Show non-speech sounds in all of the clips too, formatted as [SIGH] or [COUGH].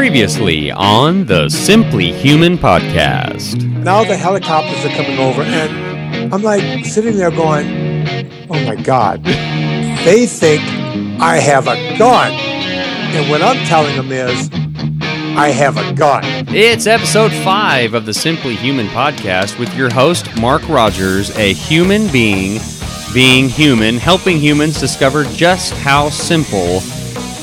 Previously on the Simply Human podcast. Now the helicopters are coming over, and I'm like sitting there going, oh my God, they think I have a gun. And what I'm telling them is, I have a gun. It's episode five of the Simply Human podcast with your host, Mark Rogers, a human being, being human, helping humans discover just how simple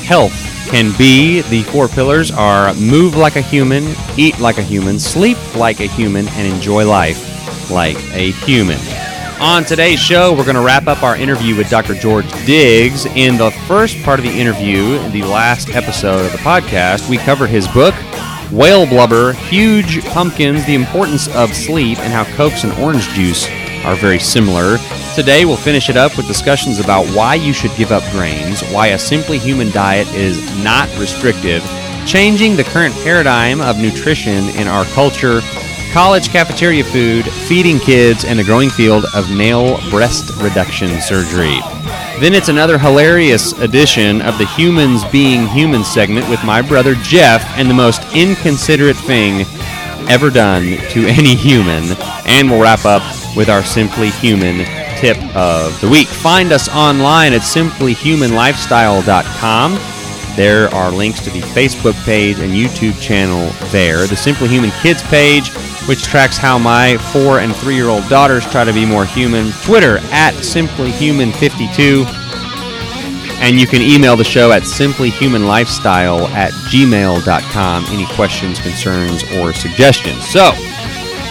health can be. The four pillars are move like a human, eat like a human, sleep like a human, and enjoy life like a human. On today's show, we're going to wrap up our interview with Dr. George Diggs. In the first part of the interview, in the last episode of the podcast, we cover his book, Whale Blubber, Huge Pumpkins, the importance of sleep, and how Cokes and orange juice are very similar. Today, we'll finish it up with discussions about why you should give up grains, why a simply human diet is not restrictive, changing the current paradigm of nutrition in our culture, college cafeteria food, feeding kids, and the growing field of male breast reduction surgery. Then it's another hilarious edition of the Humans Being Human segment with my brother Jeff and the most inconsiderate thing ever done to any human. And we'll wrap up with our Simply Human tip of the week. Find us online at simplyhumanlifestyle.com. There are links to the Facebook page and YouTube channel there. The Simply Human Kids page, which tracks how my four and three year old daughters try to be more human. Twitter at simplyhuman52. And you can email the show at simplyhumanlifestyle at gmail.com. Any questions, concerns, or suggestions. So,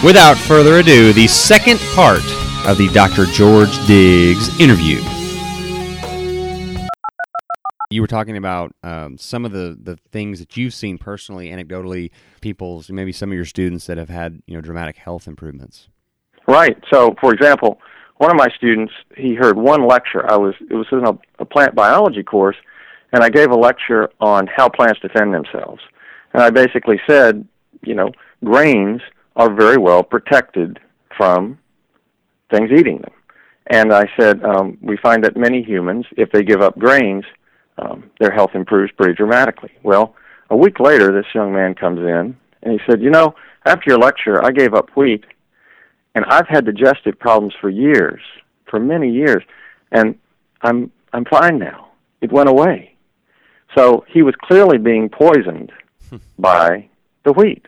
without further ado, the second part of the Dr. George Diggs interview. You were talking about um, some of the, the things that you've seen personally, anecdotally, people's maybe some of your students that have had you know dramatic health improvements. Right. So, for example, one of my students he heard one lecture. I was it was in a, a plant biology course, and I gave a lecture on how plants defend themselves. And I basically said, you know, grains are very well protected from things eating them. And I said, um, we find that many humans, if they give up grains, um, their health improves pretty dramatically. Well, a week later, this young man comes in and he said, You know, after your lecture, I gave up wheat, and I've had digestive problems for years, for many years, and I'm I'm fine now. It went away. So he was clearly being poisoned by the wheat,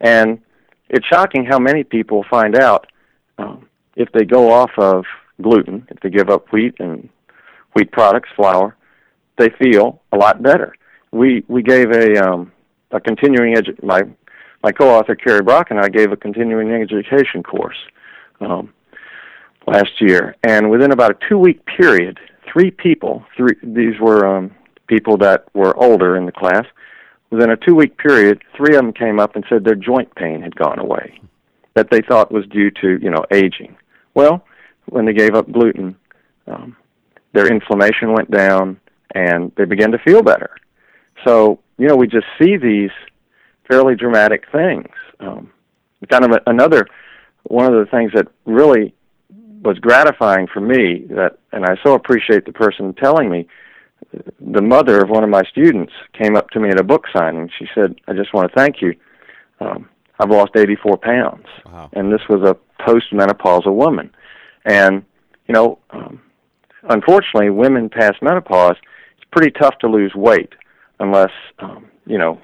and it's shocking how many people find out um, if they go off of gluten, if they give up wheat and wheat products, flour, they feel a lot better. We we gave a um, a continuing edu- my my co-author Carrie Brock and I gave a continuing education course um, last year, and within about a two week period, three people, three these were um, people that were older in the class. Within a two week period, three of them came up and said their joint pain had gone away, that they thought was due to you know aging. Well, when they gave up gluten, um, their inflammation went down and they began to feel better. So, you know, we just see these fairly dramatic things. Um, kind of a, another one of the things that really was gratifying for me that, and I so appreciate the person telling me. The mother of one of my students came up to me at a book signing. And she said, "I just want to thank you. Um, I've lost 84 pounds, Wow. and this was a postmenopausal woman. And you know, um, unfortunately, women past menopause, it's pretty tough to lose weight unless um, you know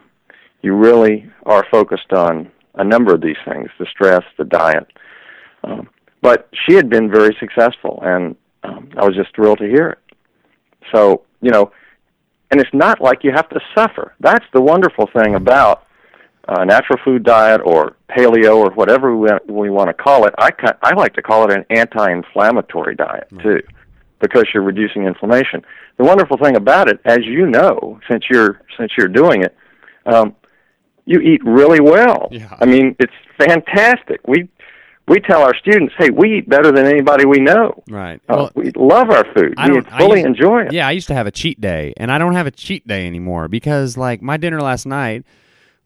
you really are focused on a number of these things: the stress, the diet. Um, but she had been very successful, and um, I was just thrilled to hear it. So you know, and it's not like you have to suffer. That's the wonderful thing about a natural food diet or paleo or whatever we, we want to call it. I ca- I like to call it an anti-inflammatory diet too, because you're reducing inflammation. The wonderful thing about it, as you know, since you're since you're doing it, um, you eat really well. Yeah. I mean, it's fantastic. We we tell our students, hey, we eat better than anybody we know. Right. Uh, Well, we love our food. I We don't- I fully used- enjoy it. Yeah, I used to have a cheat day, and I don't have a cheat day anymore because, like, my dinner last night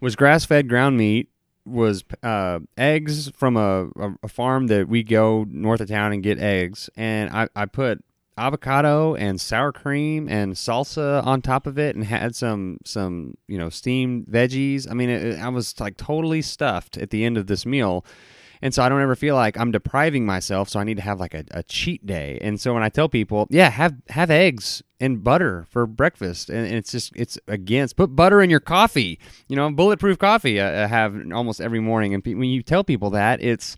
was grass-fed ground meat, was uh, eggs from a, a, a farm that we go north of town and get eggs, and I, I put avocado and sour cream and salsa on top of it, and had some some you know steamed veggies. I mean, it, I was like totally stuffed at the end of this meal. And so I don't ever feel like I'm depriving myself. So I need to have like a, a cheat day. And so when I tell people, yeah, have have eggs and butter for breakfast, and, and it's just it's against put butter in your coffee. You know, bulletproof coffee I, I have almost every morning. And pe- when you tell people that, it's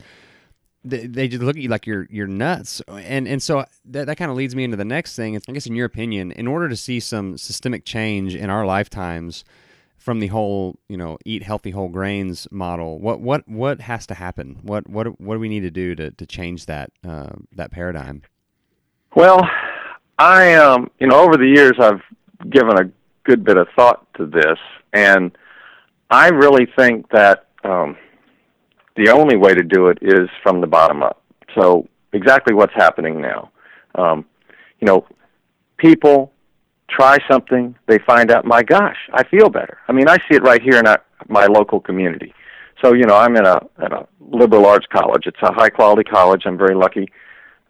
they, just look at you like you're you're nuts. And and so that that kind of leads me into the next thing. I guess in your opinion, in order to see some systemic change in our lifetimes from the whole you know eat healthy whole grains model what what what has to happen? What what what do we need to do to to change that uh, that paradigm? Well i um you know over the years i've given a good bit of thought to this and i really think that um the only way to do it is from the bottom up. So exactly what's happening now. Um you know people try something, they find out, my gosh, I feel better. I mean, I see it right here in our, my local community. So, you know, I'm in a, a liberal arts college. It's a high quality college. I'm very lucky.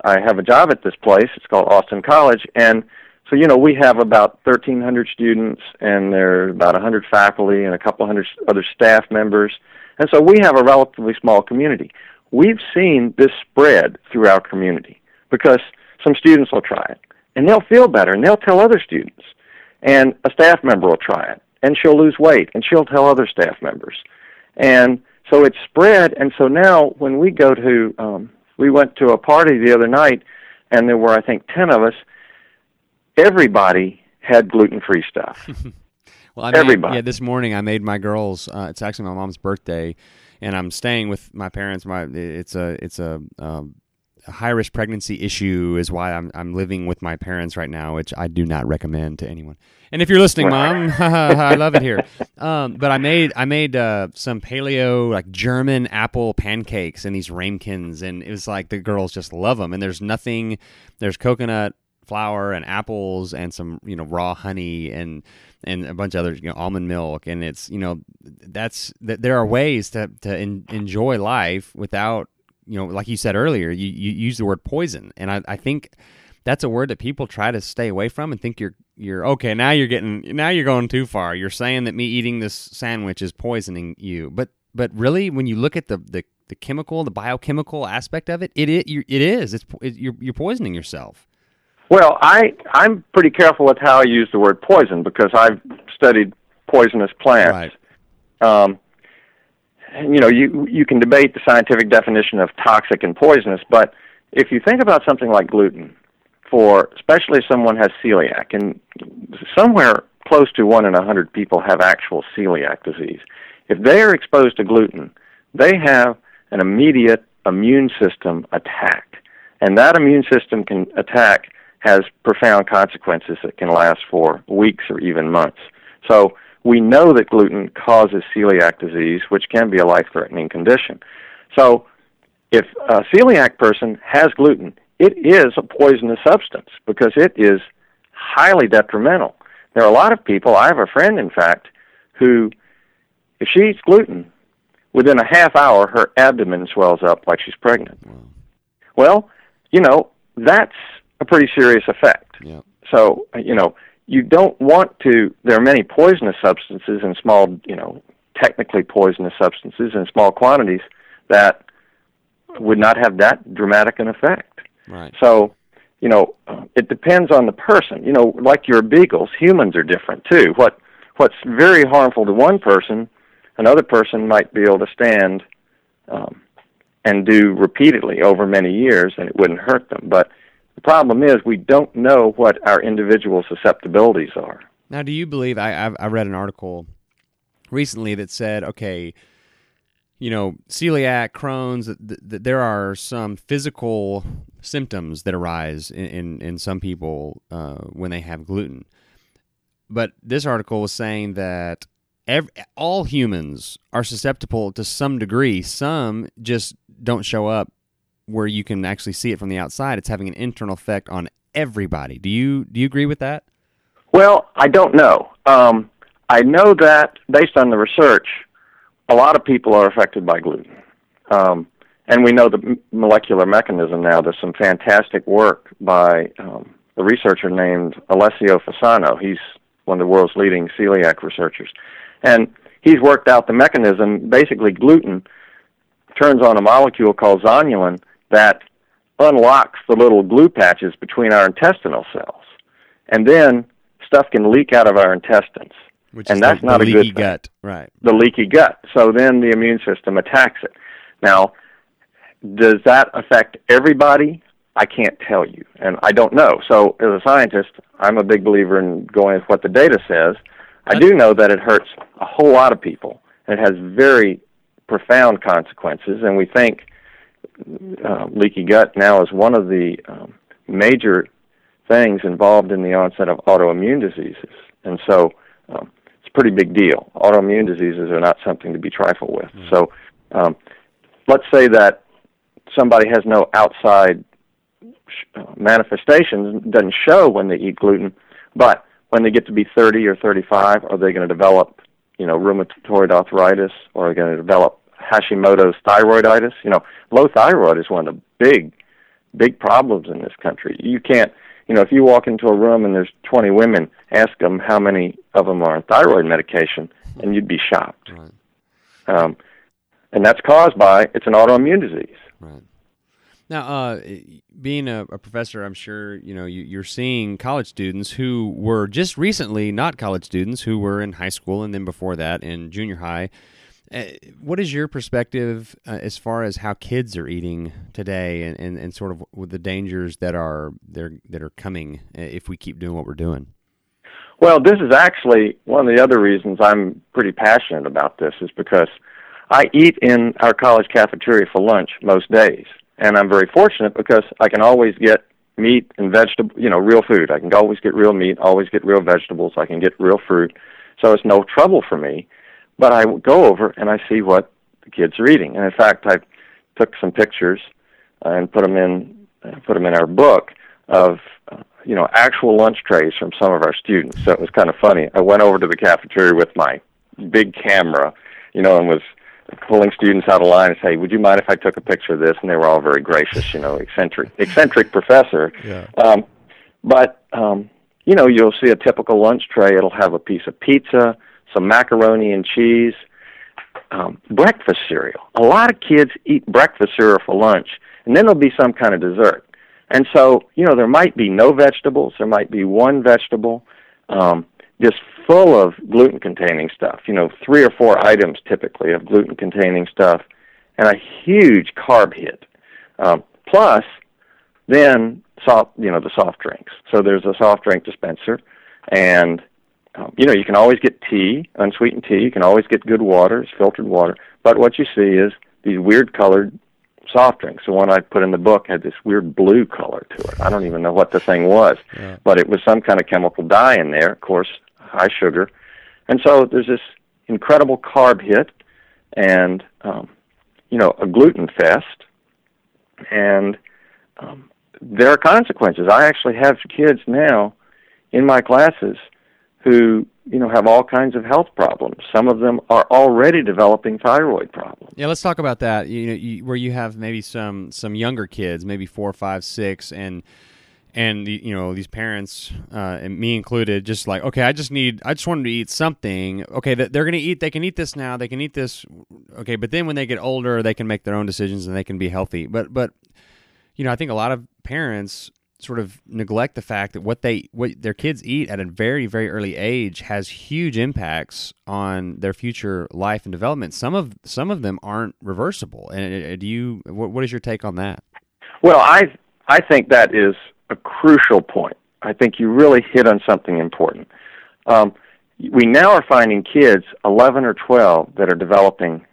I have a job at this place. It's called Austin College. And so, you know, we have about 1,300 students, and there are about 100 faculty and a couple hundred other staff members. And so we have a relatively small community. We've seen this spread through our community because some students will try it and they'll feel better and they'll tell other students. And a staff member will try it and she'll lose weight and she'll tell other staff members. And so it's spread and so now when we go to um we went to a party the other night and there were I think 10 of us everybody had gluten-free stuff. [LAUGHS] well, I made, everybody. Yeah, this morning I made my girls uh, it's actually my mom's birthday and I'm staying with my parents. My it's a it's a um, high risk pregnancy issue is why I'm I'm living with my parents right now, which I do not recommend to anyone. And if you're listening, mom, [LAUGHS] I love it here. Um, but I made I made uh, some paleo like German apple pancakes and these ramekins, and it was like the girls just love them. And there's nothing, there's coconut flour and apples and some you know raw honey and and a bunch of other you know almond milk and it's you know that's that there are ways to to enjoy life without you know, like you said earlier, you, you use the word poison, and I, I think that's a word that people try to stay away from and think you're you're okay. Now you're getting now you're going too far. You're saying that me eating this sandwich is poisoning you, but but really, when you look at the the, the chemical, the biochemical aspect of it, it it, it is. It's it, you're you're poisoning yourself. Well, I I'm pretty careful with how I use the word poison because I've studied poisonous plants. Right. Um, you know, you you can debate the scientific definition of toxic and poisonous, but if you think about something like gluten, for especially if someone has celiac, and somewhere close to one in a hundred people have actual celiac disease. If they are exposed to gluten, they have an immediate immune system attack, and that immune system can attack has profound consequences that can last for weeks or even months. So we know that gluten causes celiac disease, which can be a life threatening condition. So, if a celiac person has gluten, it is a poisonous substance because it is highly detrimental. There are a lot of people, I have a friend, in fact, who, if she eats gluten, within a half hour her abdomen swells up like she's pregnant. Wow. Well, you know, that's a pretty serious effect. Yeah. So, you know, you don't want to there are many poisonous substances and small you know technically poisonous substances in small quantities that would not have that dramatic an effect. Right. So you know it depends on the person. You know like your beagles humans are different too. What what's very harmful to one person another person might be able to stand um, and do repeatedly over many years and it wouldn't hurt them. But the problem is we don't know what our individual susceptibilities are. Now, do you believe? I I've, I read an article recently that said, okay, you know, celiac, Crohn's, that th- th- there are some physical symptoms that arise in in, in some people uh, when they have gluten. But this article was saying that every, all humans are susceptible to some degree. Some just don't show up where you can actually see it from the outside, it's having an internal effect on everybody. Do you do you agree with that? Well, I don't know. Um, I know that based on the research, a lot of people are affected by gluten, um, and we know the molecular mechanism now. There's some fantastic work by um, a researcher named Alessio Fasano. He's one of the world's leading celiac researchers, and he's worked out the mechanism. Basically, gluten turns on a molecule called zonulin that unlocks the little glue patches between our intestinal cells, and then stuff can leak out of our intestines. Which and is that's the, not the a good thing. gut, right? the leaky gut. So then the immune system attacks it. Now, does that affect everybody? I can't tell you, and I don't know. So, as a scientist, I'm a big believer in going with what the data says. I do know that it hurts a whole lot of people. It has very profound consequences, and we think uh, leaky gut now is one of the um, major things involved in the onset of autoimmune diseases. And so, um, it's a pretty big deal. Autoimmune diseases are not something to be trifled with. So, um, let's say that somebody has no outside uh, manifestations, doesn't show when they eat gluten, but when they get to be 30 or 35, are they going to develop, you know, rheumatoid arthritis, or are they going to develop Hashimoto's thyroiditis? You know, low thyroid is one of the big, big problems in this country. You can't, you know, if you walk into a room and there's 20 women, ask them how many of them are on thyroid medication, and you'd be shocked. Right. Um, and that's caused by it's an autoimmune disease. Right. Now, uh, being a, a professor, I'm sure you know you, you're seeing college students who were just recently not college students who were in high school and then before that in junior high. Uh, what is your perspective uh, as far as how kids are eating today, and, and, and sort of with the dangers that are there that are coming uh, if we keep doing what we're doing? Well, this is actually one of the other reasons I'm pretty passionate about this is because I eat in our college cafeteria for lunch most days, and I'm very fortunate because I can always get meat and vegetable, you know, real food. I can always get real meat, always get real vegetables. I can get real fruit, so it's no trouble for me. But I go over and I see what the kids are eating, and in fact, I took some pictures and put them in put them in our book of uh, you know actual lunch trays from some of our students. So it was kind of funny. I went over to the cafeteria with my big camera, you know, and was pulling students out of line and say, "Would you mind if I took a picture of this?" And they were all very gracious, you know, eccentric, eccentric professor. Yeah. Um, but um, you know, you'll see a typical lunch tray. It'll have a piece of pizza, some macaroni and cheese, um, breakfast cereal. A lot of kids eat breakfast cereal for lunch, and then there'll be some kind of dessert. And so, you know, there might be no vegetables. There might be one vegetable, um, just full of gluten-containing stuff. You know, three or four items typically of gluten-containing stuff, and a huge carb hit. Um, plus, then soft, you know, the soft drinks. So there's a soft drink dispenser, and um, you know, you can always get tea, unsweetened tea. You can always get good water, it's filtered water. But what you see is these weird colored soft drinks. The one I put in the book had this weird blue color to it. I don't even know what the thing was, Yeah. but it was some kind of chemical dye in there. Of course, high sugar, and so there's this incredible carb hit, and um, you know, a gluten fest, and um, there are consequences. I actually have kids now in my classes who you know have all kinds of health problems. Some of them are already developing thyroid problems. Yeah, let's talk about that. You know, you, where you have maybe some some younger kids, maybe four, five, six, and and the, you know these parents, uh, and me included, just like okay, I just need, I just want them to eat something. Okay, they're gonna eat, they can eat this now, they can eat this. Okay, but then when they get older, they can make their own decisions and they can be healthy. But but you know, I think a lot of parents sort of neglect the fact that what they what their kids eat at a very very early age has huge impacts on their future life and development. Some of some of them aren't reversible. And uh, do you what, what is your take on that? Well, I I think that is a crucial point. I think you really hit on something important. Um, we now are finding kids 11 or 12 that are developing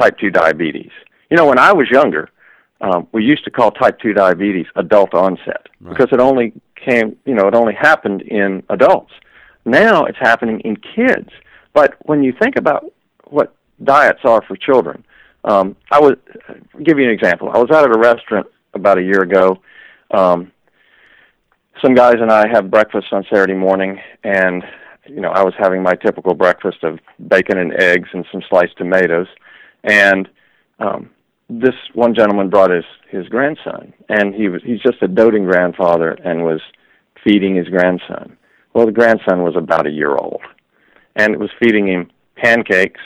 type 2 diabetes. You know, when I was younger, um, we used to call type 2 diabetes adult onset Right. because it only came, you know, it only happened in adults. Now it's happening in kids. But when you think about what diets are for children, um, I would I'll give you an example. I was out at a restaurant about a year ago. Um, some guys and I have breakfast on Saturday morning, and you know I was having my typical breakfast of bacon and eggs and some sliced tomatoes, and um, this one gentleman brought his his grandson, and he was he's just a doting grandfather and was feeding his grandson. Well, the grandson was about a year old, and it was feeding him pancakes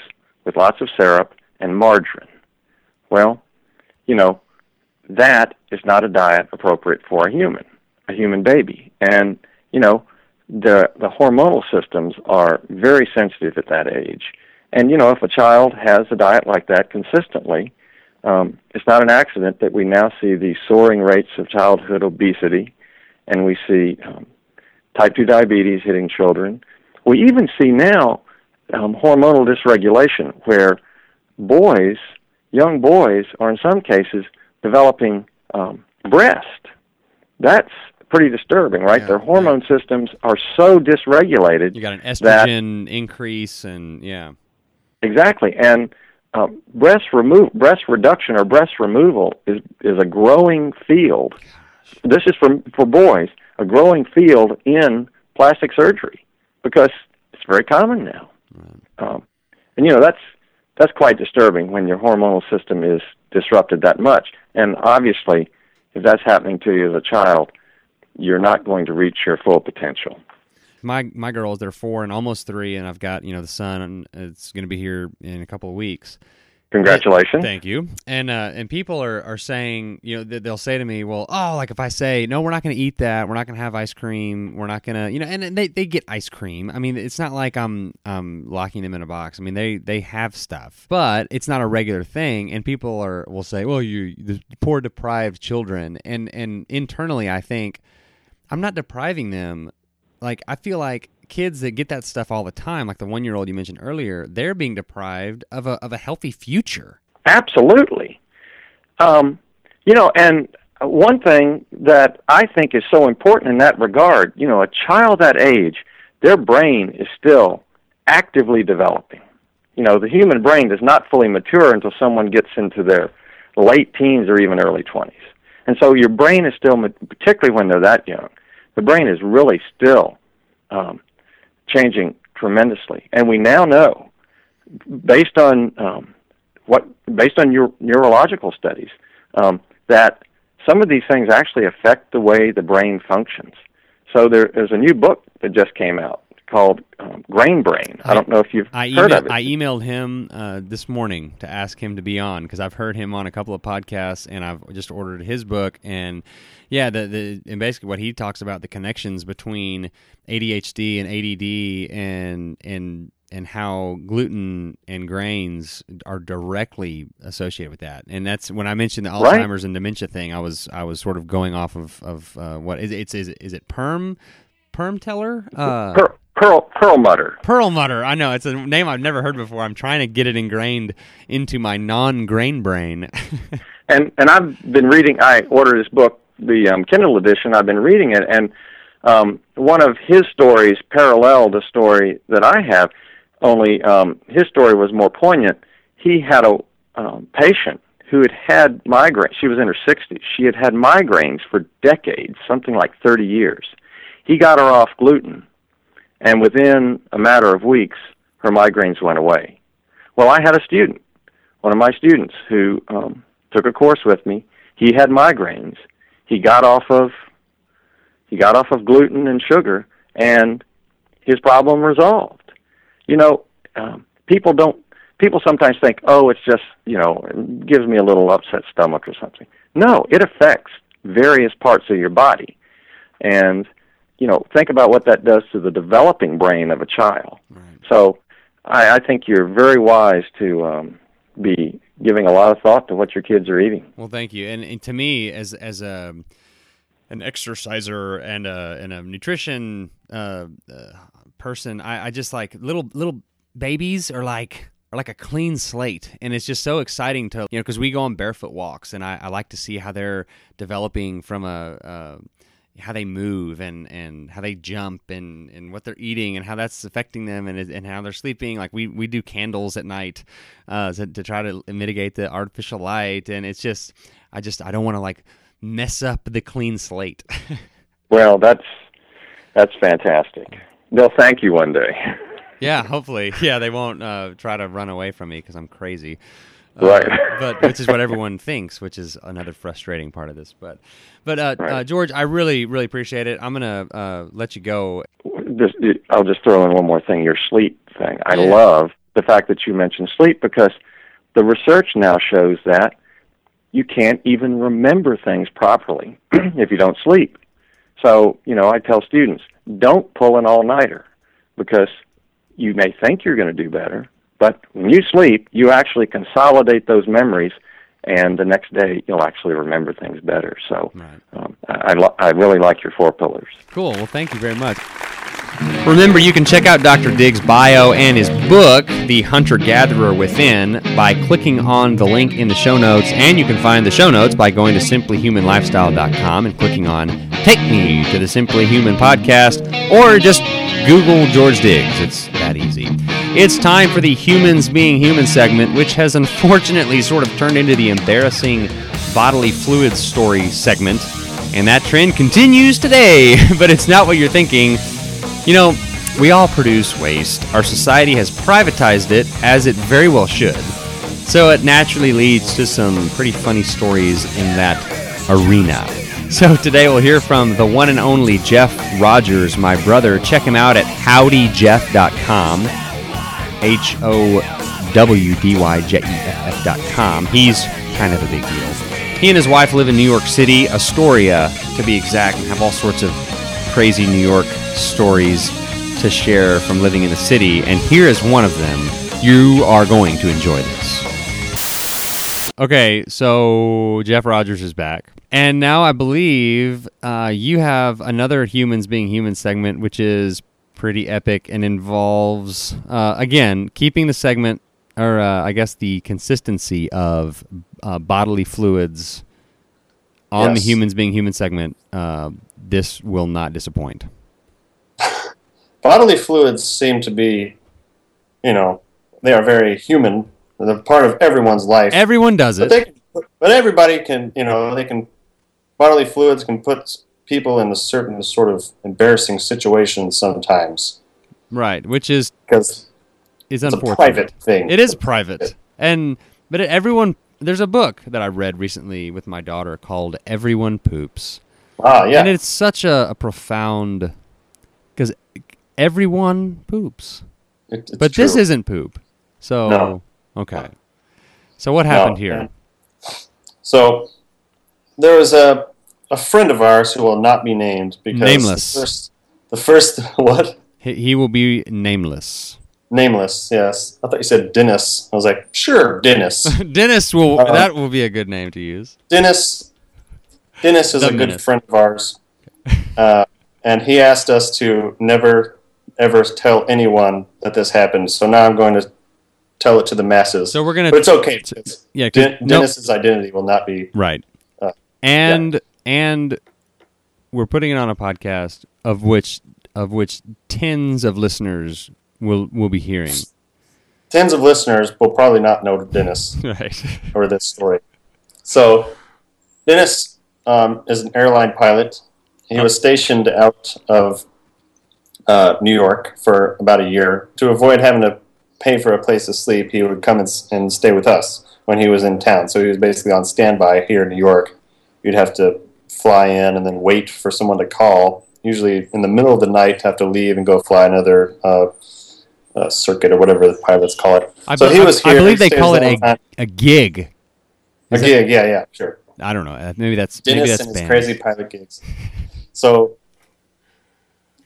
with lots of syrup and margarine. Well, you know, that is not a diet appropriate for a human, a human baby. And, you know, the the hormonal systems are very sensitive at that age. And you know, if a child has a diet like that consistently, um, it's not an accident that we now see the soaring rates of childhood obesity, and we see um, type 2 diabetes hitting children. We even see now um, hormonal dysregulation, where boys, young boys, are in some cases developing um, breast. That's pretty disturbing, right? Yeah, Their hormone yeah. systems are so dysregulated. You got an estrogen increase, and yeah, exactly. And uh, breast remove, breast reduction, or breast removal is is a growing field. This is for for boys, a growing field in plastic surgery because it's very common now. Right. Um, and you know that's that's quite disturbing when your hormonal system is disrupted that much. And obviously, if that's happening to you as a child, you're not going to reach your full potential. My my girls, they're four and almost three, and I've got you know the son, and it's going to be here in a couple of weeks. Congratulations. Thank you. And uh, and people are, are saying, you know, they'll say to me, well, oh, like if I say, no, we're not going to eat that. We're not going to have ice cream. We're not going to, you know, and they, they get ice cream. I mean, it's not like I'm um, locking them in a box. I mean, they, they have stuff, but it's not a regular thing. And people are will say, well, you the poor deprived children. And, and internally, I think I'm not depriving them. Like, I feel like kids that get that stuff all the time, like the one year old you mentioned earlier, they're being deprived of a of a healthy future. Absolutely. Um, you know, and one thing that I think is so important in that regard, you know, a child that age, their brain is still actively developing. You know, the human brain does not fully mature until someone gets into their late teens or even early 20s. And so your brain is still, particularly when they're that young, the brain is really still um, changing tremendously. And we now know, based on um, what, based on your neurological studies, um, that some of these things actually affect the way the brain functions. So there's a new book that just came out called um, Grain Brain. I don't know if you've I heard emailed, of it. I emailed him uh, this morning to ask him to be on because I've heard him on a couple of podcasts and I've just ordered his book and yeah, the, the and basically what he talks about the connections between ADHD and ADD and and and how gluten and grains are directly associated with that. And that's when I mentioned the Alzheimer's right. and dementia thing. I was I was sort of going off of of uh, what is it, it's is it, is it perm Permteller? Uh, per, Pearl Perlmutter. Perlmutter. I know it's a name I've never heard before. I'm trying to get it ingrained into my non-grain brain. [LAUGHS] and and I've been reading. I ordered this book, the um, Kindle edition. I've been reading it, and um, one of his stories paralleled the story that I have. Only um, his story was more poignant. He had a um, patient who had had migraines. She was in her 60s. She had had migraines for decades, something like 30 years he got her off gluten, and within a matter of weeks, her migraines went away. Well, I had a student, one of my students, who um, took a course with me. He had migraines. He got off of he got off of gluten and sugar, and his problem resolved. You know, um, people don't. People sometimes think, oh, it's just you know, it gives me a little upset stomach or something. No, it affects various parts of your body, and you know, think about what that does to the developing brain of a child. Right. So I, I think you're very wise to um, be giving a lot of thought to what your kids are eating. Well, thank you. And, and to me, as as a an exerciser and a and a nutrition uh, uh, person, I, I just like little little babies are like are like a clean slate and it's just so exciting to you know because we go on barefoot walks and I, I, like to see how they're developing from a, a how they move and, and how they jump and, and what they're eating and how that's affecting them and, and how they're sleeping. Like we, we do candles at night uh, to, to try to mitigate the artificial light. And it's just, I just, I don't want to like mess up the clean slate. [LAUGHS] well, that's, that's fantastic. They'll thank you one day. yeah, hopefully. Yeah, they won't uh, try to run away from me because I'm crazy. Right. but which is what everyone thinks, which is another frustrating part of this. But, but uh, Right. uh, George, I really, really appreciate it. I'm gonna uh, let you go. Just, I'll just throw in one more thing. Your sleep thing. I Yeah. love the fact that you mentioned sleep because the research now shows that you can't even remember things properly [CLEARS THROAT] if you don't sleep. So, you know, I tell students, don't pull an all-nighter because you may think you're going to do better, but when you sleep, you actually consolidate those memories, and the next day you'll actually remember things better. So, Right. um, I, I, lo- I really like your four pillars. Cool. Well, thank you very much. Remember, you can check out Dr. Diggs' bio and his book, The Hunter Gatherer Within, by clicking on the link in the show notes. And you can find the show notes by going to simplyhumanlifestyle.com and clicking on Take Me to the Simply Human podcast, or just Google George Diggs. It's. It's time for the Humans Being Human segment, which has unfortunately sort of turned into the embarrassing bodily fluids story segment. And that trend continues today, [LAUGHS] but it's not what you're thinking. You know, we all produce waste. Our society has privatized it, as it very well should. So it naturally leads to some pretty funny stories in that arena. So today we'll hear from the one and only Jeff Rogers, my brother. Check him out at howdyjeff.com. H O W D Y J E F F.com. He's kind of a big deal. He and his wife live in New York City, Astoria to be exact, and have all sorts of crazy New York stories to share from living in the city. And here is one of them. You are going to enjoy this. Okay, so Jeff Rogers is back. And now I believe uh, you have another Humans Being Human segment, which is pretty epic and involves, uh, again, keeping the segment, or uh, I guess the consistency of uh, bodily fluids on the Humans Being Human segment. Uh, this will not disappoint. bodily fluids seem to be, you know, they are very human. They're part of everyone's life. Everyone does but it. can, but everybody can, you know, they can. Bodily fluids can put people in a certain sort of embarrassing situation sometimes right, which is because is it's a unfortunate. private thing. It is private, and but everyone. There's a book that I read recently with my daughter called "Everyone Poops," Ah, yeah. and it's such a, a profound because everyone poops, It- it's but this isn't poop. So No. okay. So what happened No, here? yeah. So there was a a friend of ours who will not be named because Nameless. The first, the first [LAUGHS] what? He, he will be nameless. Nameless. Yes. I thought you said Dennis. I was like, sure, Dennis. [LAUGHS] Dennis will Uh, that will be a good name to use. Dennis. Dennis is The a good friend of ours, [LAUGHS] uh, and he asked us to never ever tell anyone that this happened. So now I'm going to tell it to the masses. So we're gonna but it's okay. yeah, Den- nope. Dennis's identity will not be. Right. Uh, and and we're putting it on a podcast of which of which tens of listeners will will be hearing. Tens of listeners will probably not know Dennis. [LAUGHS] Right. or this story. So, Dennis um, is an airline pilot. He was stationed out of uh, New York for about a year. To avoid having to pay for a place to sleep, he would come and, and stay with us when he was in town. So he was basically on standby here in New York. You'd have to fly in and then wait for someone to call. Usually in the middle of the night, have to leave and go fly another uh, uh, circuit or whatever the pilots call it. I, so be- he was I here. believe he they call it a, a gig. A Is that- gig, yeah, yeah, sure. I don't know. Uh, Maybe that's maybe Dennis that's and his crazy pilot gigs. So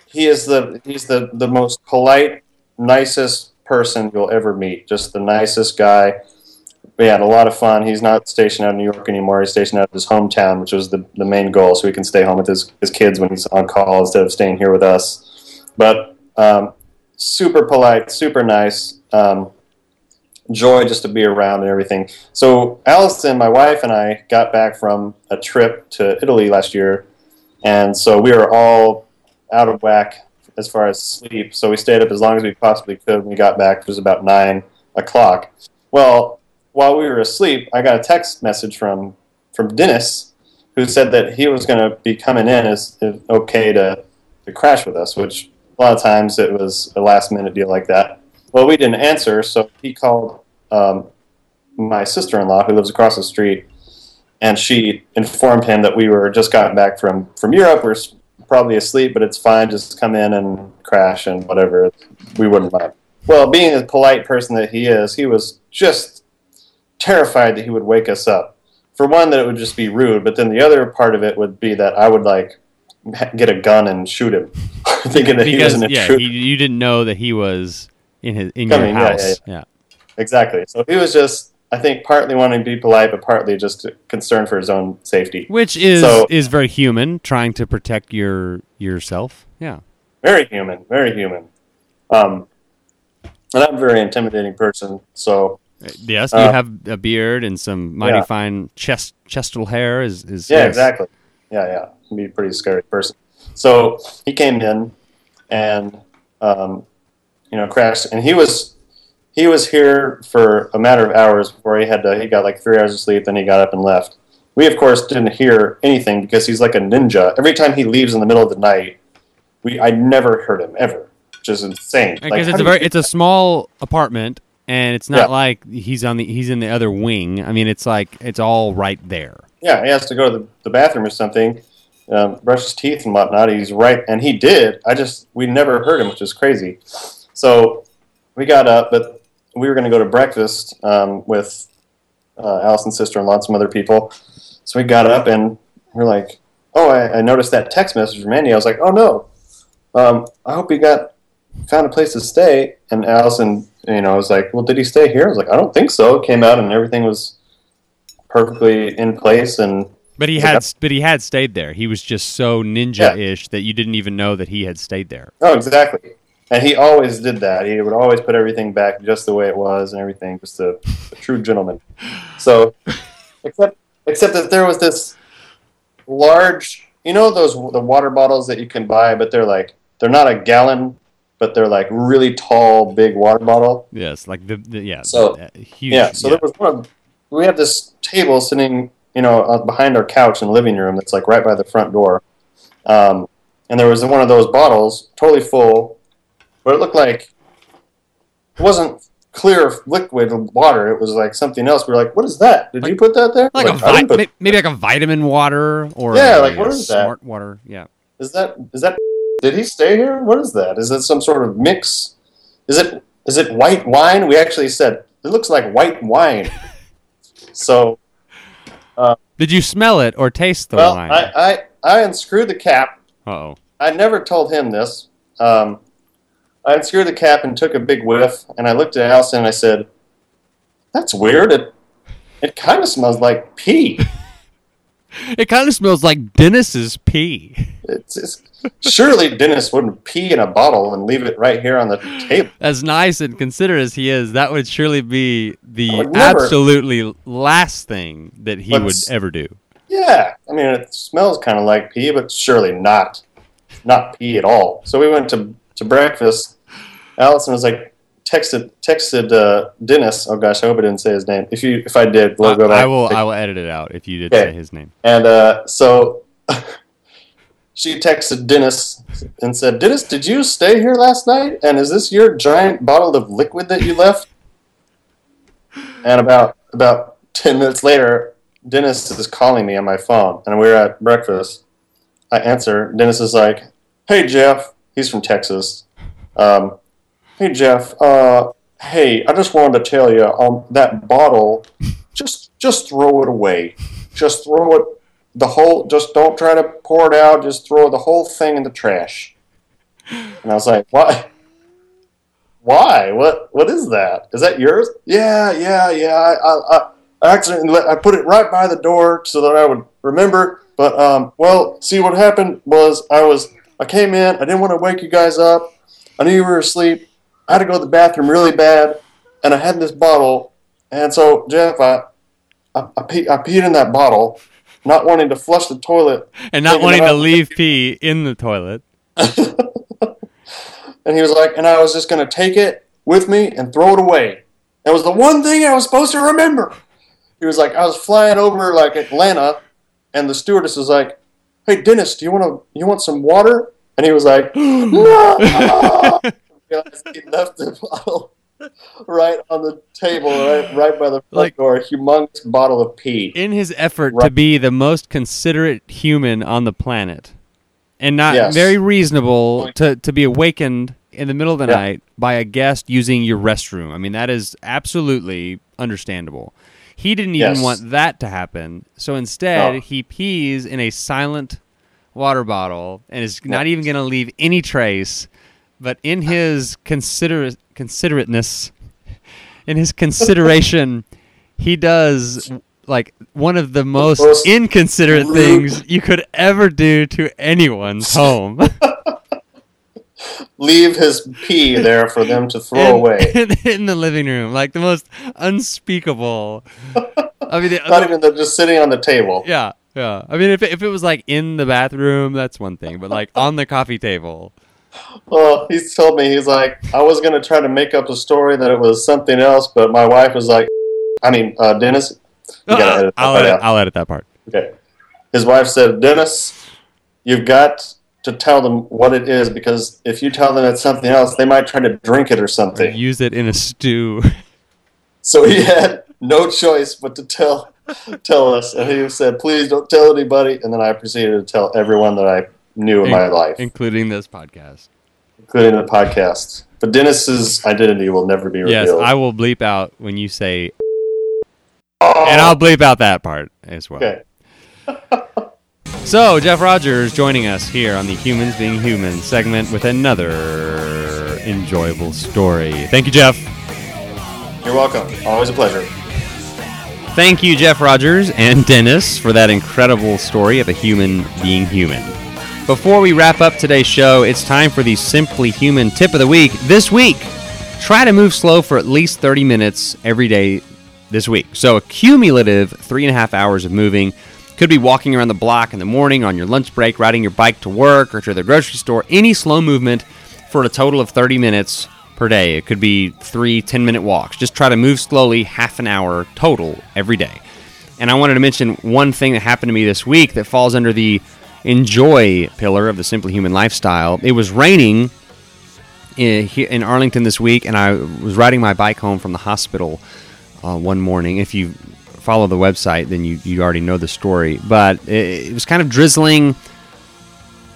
he is the he's the the most polite, nicest person you'll ever meet. Just the nicest guy. We had a lot of fun. He's not stationed out in New York anymore. He's stationed out of his hometown, which was the, the main goal, so he can stay home with his, his kids when he's on call instead of staying here with us. But um, super polite, super nice. Um, joy just to be around and everything. So Allison, my wife, and I got back from a trip to Italy last year, and so we were all out of whack as far as sleep. So we stayed up as long as we possibly could. When we got back, it was about nine o'clock. Well, while we were asleep, I got a text message from from Dennis, who said that he was going to be coming in as okay to to crash with us, which a lot of times it was a last minute deal like that. Well, we didn't answer, so he called um, my sister in law who lives across the street, and she informed him that we were just gotten back from from Europe. We're probably asleep, but it's fine. Just come in and crash and whatever. We wouldn't mind. Well, being the polite person that he is, he was just terrified that he would wake us up. For one, that it would just be rude, but then the other part of it would be that I would like get a gun and shoot him, [LAUGHS] thinking that he was because an yeah, intruder. you didn't know that he was in his in your Coming, yeah, yeah, house. Yeah, Exactly. So he was just, I think, partly wanting to be polite, but partly just concerned for his own safety. which is So- is very human, trying to protect your yourself. Yeah, Very human, very human. Um, and I'm a very intimidating person, so yes, you Uh, have a beard and some mighty yeah. fine chest chestal hair. Is is yeah, yes. exactly. Yeah, yeah, Can be a pretty scary person. So he came in and um, you know crashed, and he was he was here for a matter of hours before he had to. He got like three hours of sleep, then he got up and left. We of course didn't hear anything because he's like a ninja. Every time he leaves in the middle of the night, we I never heard him ever, which is insane. Because Like, it's a very it's a small apartment, and it's not Yeah. like he's on the he's in the other wing. I mean, it's like it's all right there. Yeah, he has to go to the, the bathroom or something, um, brush his teeth and whatnot. He's right, and he did. I just we never heard him, which is crazy. So we got up, but we were going to go to breakfast um, with uh, Allison's sister-in-law and some other people. So we got up and we're like, "Oh, I, I noticed that text message from Andy." I was like, "Oh no, um, I hope he got found a place to stay." And Allison, you know, I was like, "Well, did he stay here?" I was like, "I don't think so." Came out and everything was perfectly in place and But he had but he had stayed there. He was just so ninja-ish that you didn't even know that he had stayed there. Oh, exactly. And he always did that. He would always put everything back just the way it was and everything, just a, a true gentleman. So, except except that there was this large, you know, those the water bottles that you can buy, but they're like they're not a gallon, but they're like really tall, big water bottle. Yes, like the, the yeah, So, uh, huge. Yeah. So there was one. Of, we have this table sitting, you know, uh, behind our couch in the living room. That's like right by the front door. Um, and there was one of those bottles, totally full, but it looked like it wasn't clear liquid water. It was like something else. We were like, "What is that? Did you put that there?" like, Like, a vi- didn't put- may- maybe like a vitamin water or Yeah, a, like, what is that? smart water. Yeah. Is that is that? Did he stay here? What is that? Is it some sort of mix? Is it is it white wine? We actually said it looks like white wine. [LAUGHS] so Did you smell it or taste the well, wine? I, I I unscrewed the cap. oh. I never told him this. Um, I unscrewed the cap and took a big whiff, and I looked at Allison and I said, "That's weird. It it kind of smells like pee. [LAUGHS] [LAUGHS] It kind of smells like Dennis's pee. It's, it's surely Dennis wouldn't pee in a bottle and leave it right here on the table. As nice and considerate as he is, that would surely be the never- absolutely last thing that he would ever do. Yeah, I mean it smells kind of like pee, but surely not not pee at all. So we went to to breakfast. Allison was like texted texted uh, Dennis. Oh gosh, I hope I didn't say his name. If you if I did, we'll go I, back. I will. I will edit it out if you did Okay. say his name. And uh, so [LAUGHS] she texted Dennis and said, Dennis, did you stay here last night? And is this your giant bottle of liquid that you left? and about about ten minutes later, Dennis is calling me on my phone, and we're at breakfast. I answer. Dennis is like, "Hey Jeff," he's from Texas. Um, hey Jeff, uh, hey, I just wanted to tell you, um, that bottle, just just throw it away. Just throw it the whole. Just don't try to pour it out. Just throw the whole thing in the trash. And I was like, why? Why? What? What is that? Is that yours? Yeah, yeah, yeah. I, I, I I accidentally I put it right by the door so that I would remember. But um, well, see what happened was I was I came in. I didn't want to wake you guys up. I knew you were asleep. I had to go to the bathroom really bad, and I had this bottle. And so Jeff, I I, I, pee, I peed in that bottle, not wanting to flush the toilet. And not wanting to leave pee in the toilet. [LAUGHS] And he was like, and I was just going to take it with me and throw it away. That was the one thing I was supposed to remember. He was like, I was flying over like Atlanta, and the stewardess was like, "Hey Dennis, do you want to you want some water?" And he was like, [GASPS] "No." Realized he left the bottle right on the table, right, right by the front Like- door, a humongous bottle of pee. in his effort to be the most considerate human on the planet and not Yes. very reasonable to, to be awakened in the middle of the Yeah. night by a guest using your restroom. I mean, that is absolutely understandable. He didn't even Yes. want that to happen. So instead, No. he pees in a silent water bottle and is not even going to leave any trace. But in his considerate considerateness, in his consideration, he does like one of the most, most inconsiderate rude- things you could ever do to anyone's [LAUGHS] home. Leave his pee there for them to throw in, away. in, [LAUGHS] in the living room, like the most unspeakable. [LAUGHS] I mean, the, Not even they're just sitting on the table. yeah, yeah. I mean, if if it was like in the bathroom, that's one thing, but like on the coffee table, Well, he's told me he's like, I was gonna try to make up a story that it was something else, but my wife was like, I mean, uh, Dennis. You gotta edit I'll part edit. I'll edit that part. Okay. His wife said, Dennis, you've got to tell them what it is because if you tell them it's something else, they might try to drink it or something. Use it in a stew. [LAUGHS] So he had no choice but to tell tell us, and he said, "Please don't tell anybody." And then I proceeded to tell everyone that I knew in my life, including this podcast. including the podcast. But Dennis's identity will never be revealed. Yes. I will bleep out when you say, oh. and I'll bleep out that part as well. okay. [LAUGHS] So, Jeff Rogers joining us here on the Humans Being Human segment with another enjoyable story. Thank you, Jeff. You're welcome. Always a pleasure. Thank you, Jeff Rogers and Dennis, for that incredible story of a human being human. Before we wrap up today's show, it's time for the Simply Human tip of the week. This week, try to move slow for at least 30 minutes every day this week. So, a cumulative three and a half hours of moving. Could be walking around the block in the morning, on your lunch break, riding your bike to work or to the grocery store. Any slow movement for a total of 30 minutes per day. It could be three 10 minute walks. Just try to move slowly, half an hour total every day. And I wanted to mention one thing that happened to me this week that falls under the enjoy pillar of the Simply Human lifestyle. It was raining in, in Arlington this week, and I was riding my bike home from the hospital uh, one morning. If you follow the website, then you, you already know the story. But it, it was kind of drizzling,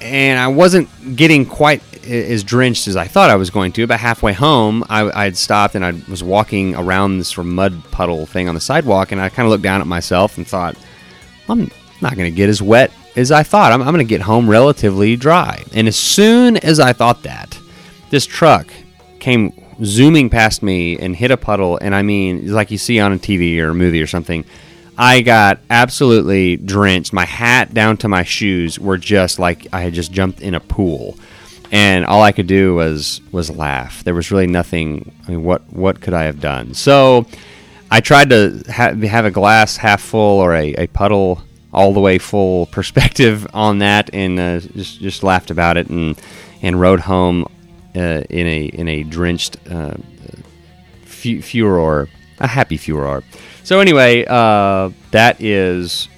and I wasn't getting quite as drenched as I thought I was going to. About halfway home, I, I had stopped and I was walking around this sort of mud puddle thing on the sidewalk, and I kind of looked down at myself and thought, I'm not going to get as wet as I thought. I'm, I'm going to get home relatively dry. And as soon as I thought that, this truck came zooming past me and hit a puddle. And I mean, like you see on a TV or a movie or something. I got absolutely drenched. My hat down to my shoes were just like I had just jumped in a pool. And all I could do was was laugh. There was really nothing. I mean, what what could I have done? So I tried to ha- have a glass half full or a, a puddle all the way full perspective [LAUGHS] on that, and uh, just just laughed about it and and rode home uh, in a in a drenched uh, fu- furor, a happy furor. So anyway, uh, that is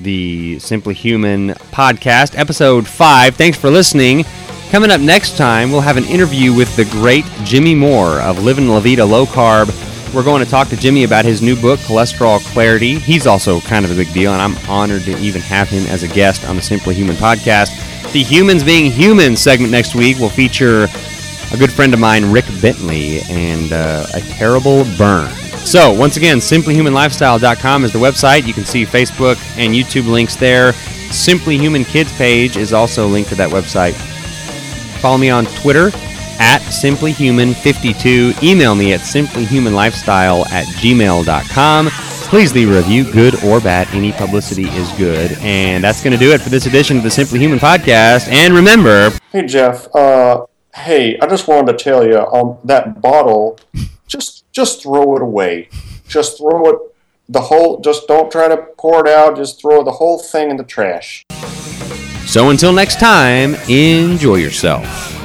the Simply Human podcast, episode five. Thanks for listening. Coming up next time, we'll have an interview with the great Jimmy Moore of Living La Vida Low Carb. We're going to talk to Jimmy about his new book, Cholesterol Clarity. He's also kind of a big deal, and I'm honored to even have him as a guest on the Simply Human podcast. The Humans Being Human segment next week will feature a good friend of mine, Rick Bentley, and uh, a terrible burn. So, once again, simplyhumanlifestyle.com is the website. You can see Facebook and YouTube links there. Simply Human Kids page is also linked to that website. Follow me on Twitter at simplyhuman52. Email me at simplyhumanlifestyle at gmail.com. Please leave a review, good or bad. Any publicity is good. And that's going to do it for this edition of the Simply Human podcast. And remember, Hey Jeff, uh, hey, I just wanted to tell you on that bottle, just just throw it away. Just throw it the whole. Just don't try to pour it out. Just throw the whole thing in the trash. so until next time, enjoy yourself.